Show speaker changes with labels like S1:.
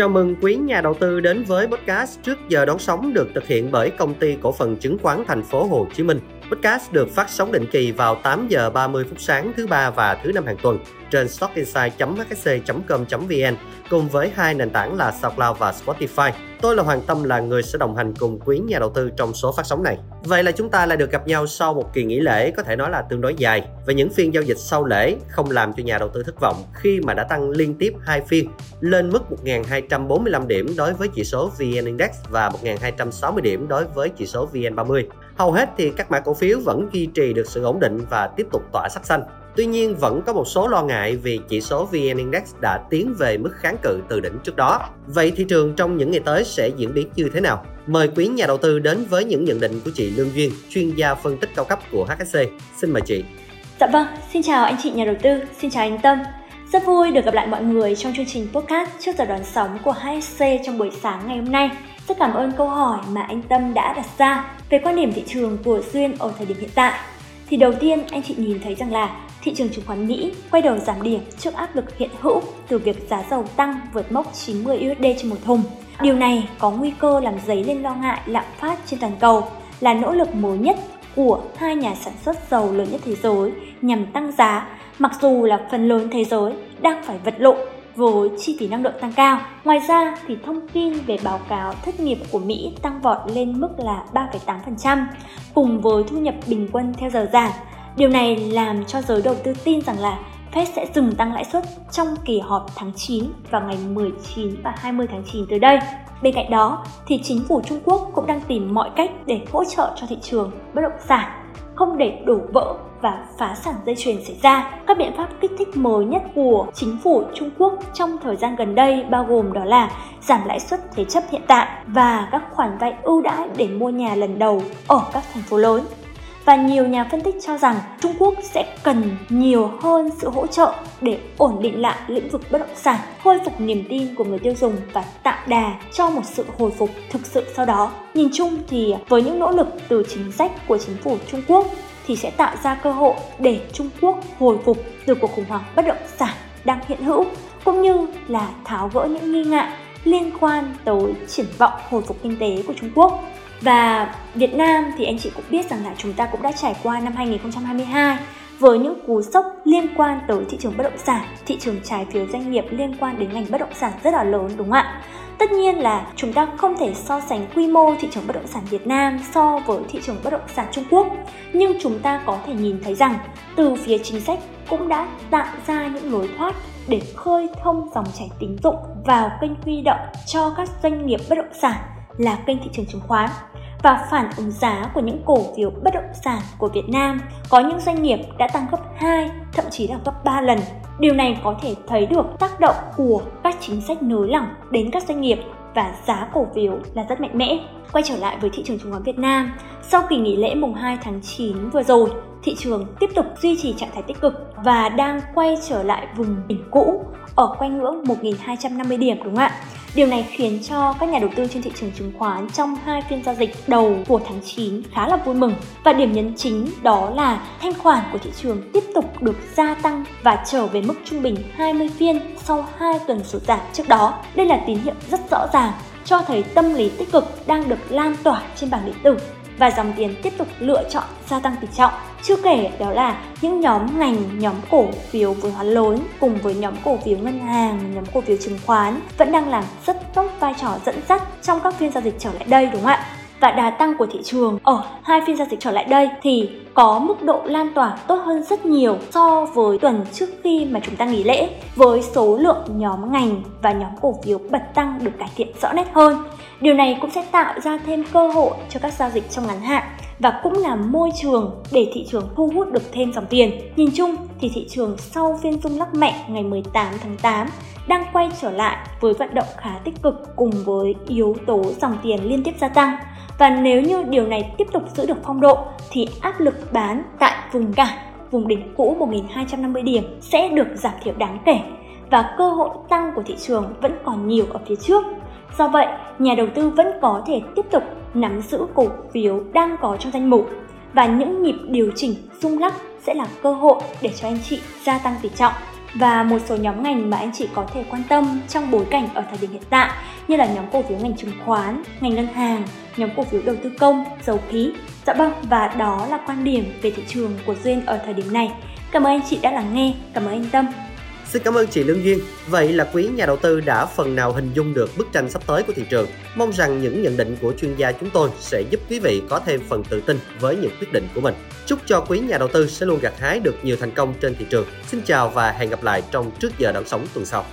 S1: Chào mừng quý nhà đầu tư đến với podcast trước giờ đón sóng được thực hiện bởi công ty cổ phần chứng khoán thành phố Hồ Chí Minh. Podcast được phát sóng định kỳ vào 8 giờ 30 phút sáng thứ ba và thứ năm hàng tuần trên stockinsight.hsc.com.vn cùng với hai nền tảng là SoundCloud và Spotify. Tôi là Hoàng Tâm, là người sẽ đồng hành cùng quý nhà đầu tư trong số phát sóng này. Vậy là chúng ta lại được gặp nhau sau một kỳ nghỉ lễ, có thể nói là tương đối dài, và những phiên giao dịch sau lễ không làm cho nhà đầu tư thất vọng khi mà đã tăng liên tiếp hai phiên, lên mức 1.245 điểm đối với chỉ số VN Index và 1.260 điểm đối với chỉ số VN30. Hầu hết thì các mã cổ phiếu vẫn duy trì được sự ổn định và tiếp tục tỏa sắc xanh. Tuy nhiên vẫn có một số lo ngại vì chỉ số VN Index đã tiến về mức kháng cự từ đỉnh trước đó. Vậy thị trường trong những ngày tới sẽ diễn biến như thế nào? Mời quý nhà đầu tư đến với những nhận định của chị Lương Duyên, chuyên gia phân tích cao cấp của HSC. Xin mời chị.
S2: Dạ vâng, xin chào anh chị nhà đầu tư, xin chào anh Tâm. Rất vui được gặp lại mọi người trong chương trình podcast trước giờ đoán sóng của HSC trong buổi sáng ngày hôm nay. Rất cảm ơn câu hỏi mà anh Tâm đã đặt ra về quan điểm thị trường của Duyên ở thời điểm hiện tại. Thì đầu tiên anh chị nhìn thấy rằng là thị trường chứng khoán Mỹ quay đầu giảm điểm trước áp lực hiện hữu từ việc giá dầu tăng vượt mốc 90 USD trên một thùng. Điều này có nguy cơ làm dấy lên lo ngại lạm phát trên toàn cầu là nỗ lực mới nhất của hai nhà sản xuất dầu lớn nhất thế giới nhằm tăng giá, mặc dù là phần lớn thế giới đang phải vật lộn với chi phí năng lượng tăng cao. Ngoài ra thì thông tin về báo cáo thất nghiệp của Mỹ tăng vọt lên mức là 3,8% cùng với thu nhập bình quân theo giờ giảm. Điều này làm cho giới đầu tư tin rằng là Fed sẽ dừng tăng lãi suất trong kỳ họp tháng 9 vào ngày 19 và 20 tháng 9 tới đây. Bên cạnh đó, thì chính phủ Trung Quốc cũng đang tìm mọi cách để hỗ trợ cho thị trường bất động sản, không để đổ vỡ và phá sản dây chuyền xảy ra. Các biện pháp kích thích mới nhất của chính phủ Trung Quốc trong thời gian gần đây bao gồm đó là giảm lãi suất thế chấp hiện tại và các khoản vay ưu đãi để mua nhà lần đầu ở các thành phố lớn và nhiều nhà phân tích cho rằng Trung Quốc sẽ cần nhiều hơn sự hỗ trợ để ổn định lại lĩnh vực bất động sản, khôi phục niềm tin của người tiêu dùng và tạo đà cho một sự hồi phục thực sự sau đó. Nhìn chung thì với những nỗ lực từ chính sách của chính phủ Trung Quốc thì sẽ tạo ra cơ hội để Trung Quốc hồi phục từ cuộc khủng hoảng bất động sản đang hiện hữu cũng như là tháo gỡ những nghi ngại liên quan tới triển vọng hồi phục kinh tế của Trung Quốc. Và Việt Nam thì anh chị cũng biết rằng là chúng ta cũng đã trải qua năm 2022 với những cú sốc liên quan tới thị trường bất động sản, thị trường trái phiếu doanh nghiệp liên quan đến ngành bất động sản rất là lớn đúng không ạ? Tất nhiên là chúng ta không thể so sánh quy mô thị trường bất động sản Việt Nam so với thị trường bất động sản Trung Quốc, nhưng chúng ta có thể nhìn thấy rằng từ phía chính sách cũng đã tạo ra những lối thoát để khơi thông dòng chảy tín dụng vào kênh huy động cho các doanh nghiệp bất động sản là kênh thị trường chứng khoán và phản ứng giá của những cổ phiếu bất động sản của Việt Nam có những doanh nghiệp đã tăng gấp 2, thậm chí là gấp 3 lần. Điều này có thể thấy được tác động của các chính sách nới lỏng đến các doanh nghiệp và giá cổ phiếu là rất mạnh mẽ. Quay trở lại với thị trường chứng khoán Việt Nam, sau kỳ nghỉ lễ mùng 2 tháng 9 vừa rồi, thị trường tiếp tục duy trì trạng thái tích cực và đang quay trở lại vùng đỉnh cũ ở quanh ngưỡng 1.250 điểm đúng không ạ? Điều này khiến cho các nhà đầu tư trên thị trường chứng khoán trong hai phiên giao dịch đầu của tháng 9 khá là vui mừng. Và điểm nhấn chính đó là thanh khoản của thị trường tiếp tục được gia tăng và trở về mức trung bình 20 phiên sau 2 tuần sụt giảm trước đó. Đây là tín hiệu rất rõ ràng cho thấy tâm lý tích cực đang được lan tỏa trên bảng điện tử và dòng tiền tiếp tục lựa chọn gia tăng tỷ trọng. Chưa kể đó là những nhóm ngành, nhóm cổ phiếu vừa hóa lớn cùng với nhóm cổ phiếu ngân hàng, nhóm cổ phiếu chứng khoán vẫn đang làm rất tốt vai trò dẫn dắt trong các phiên giao dịch trở lại đây đúng không ạ? Và đà tăng của thị trường ở, hai phiên giao dịch trở lại đây thì có mức độ lan tỏa tốt hơn rất nhiều so với tuần trước khi mà chúng ta nghỉ lễ, với số lượng nhóm ngành và nhóm cổ phiếu bật tăng được cải thiện rõ nét hơn. Điều này cũng sẽ tạo ra thêm cơ hội cho các giao dịch trong ngắn hạn và cũng là môi trường để thị trường thu hút được thêm dòng tiền. Nhìn chung thì thị trường sau phiên rung lắc mạnh ngày 18 tháng 8 đang quay trở lại với vận động khá tích cực cùng với yếu tố dòng tiền liên tiếp gia tăng. Và nếu như điều này tiếp tục giữ được phong độ thì áp lực bán tại vùng cản, vùng đỉnh cũ 1250 điểm sẽ được giảm thiểu đáng kể và cơ hội tăng của thị trường vẫn còn nhiều ở phía trước. Do vậy, nhà đầu tư vẫn có thể tiếp tục nắm giữ cổ phiếu đang có trong danh mục và những nhịp điều chỉnh rung lắc sẽ là cơ hội để cho anh chị gia tăng tỷ trọng và một số nhóm ngành mà anh chị có thể quan tâm trong bối cảnh ở thời điểm hiện tại như là nhóm cổ phiếu ngành chứng khoán, ngành ngân hàng, nhóm cổ phiếu đầu tư công, dầu khí. Dạ vâng, và đó là quan điểm về thị trường của Duyên ở thời điểm này. Cảm ơn anh chị đã lắng nghe, cảm ơn anh Tâm.
S1: Xin cảm ơn chị Lương Duyên. Vậy là quý nhà đầu tư đã phần nào hình dung được bức tranh sắp tới của thị trường. Mong rằng những nhận định của chuyên gia chúng tôi sẽ giúp quý vị có thêm phần tự tin với những quyết định của mình. Chúc cho quý nhà đầu tư sẽ luôn gặt hái được nhiều thành công trên thị trường. Xin chào và hẹn gặp lại trong trước giờ đón sóng tuần sau.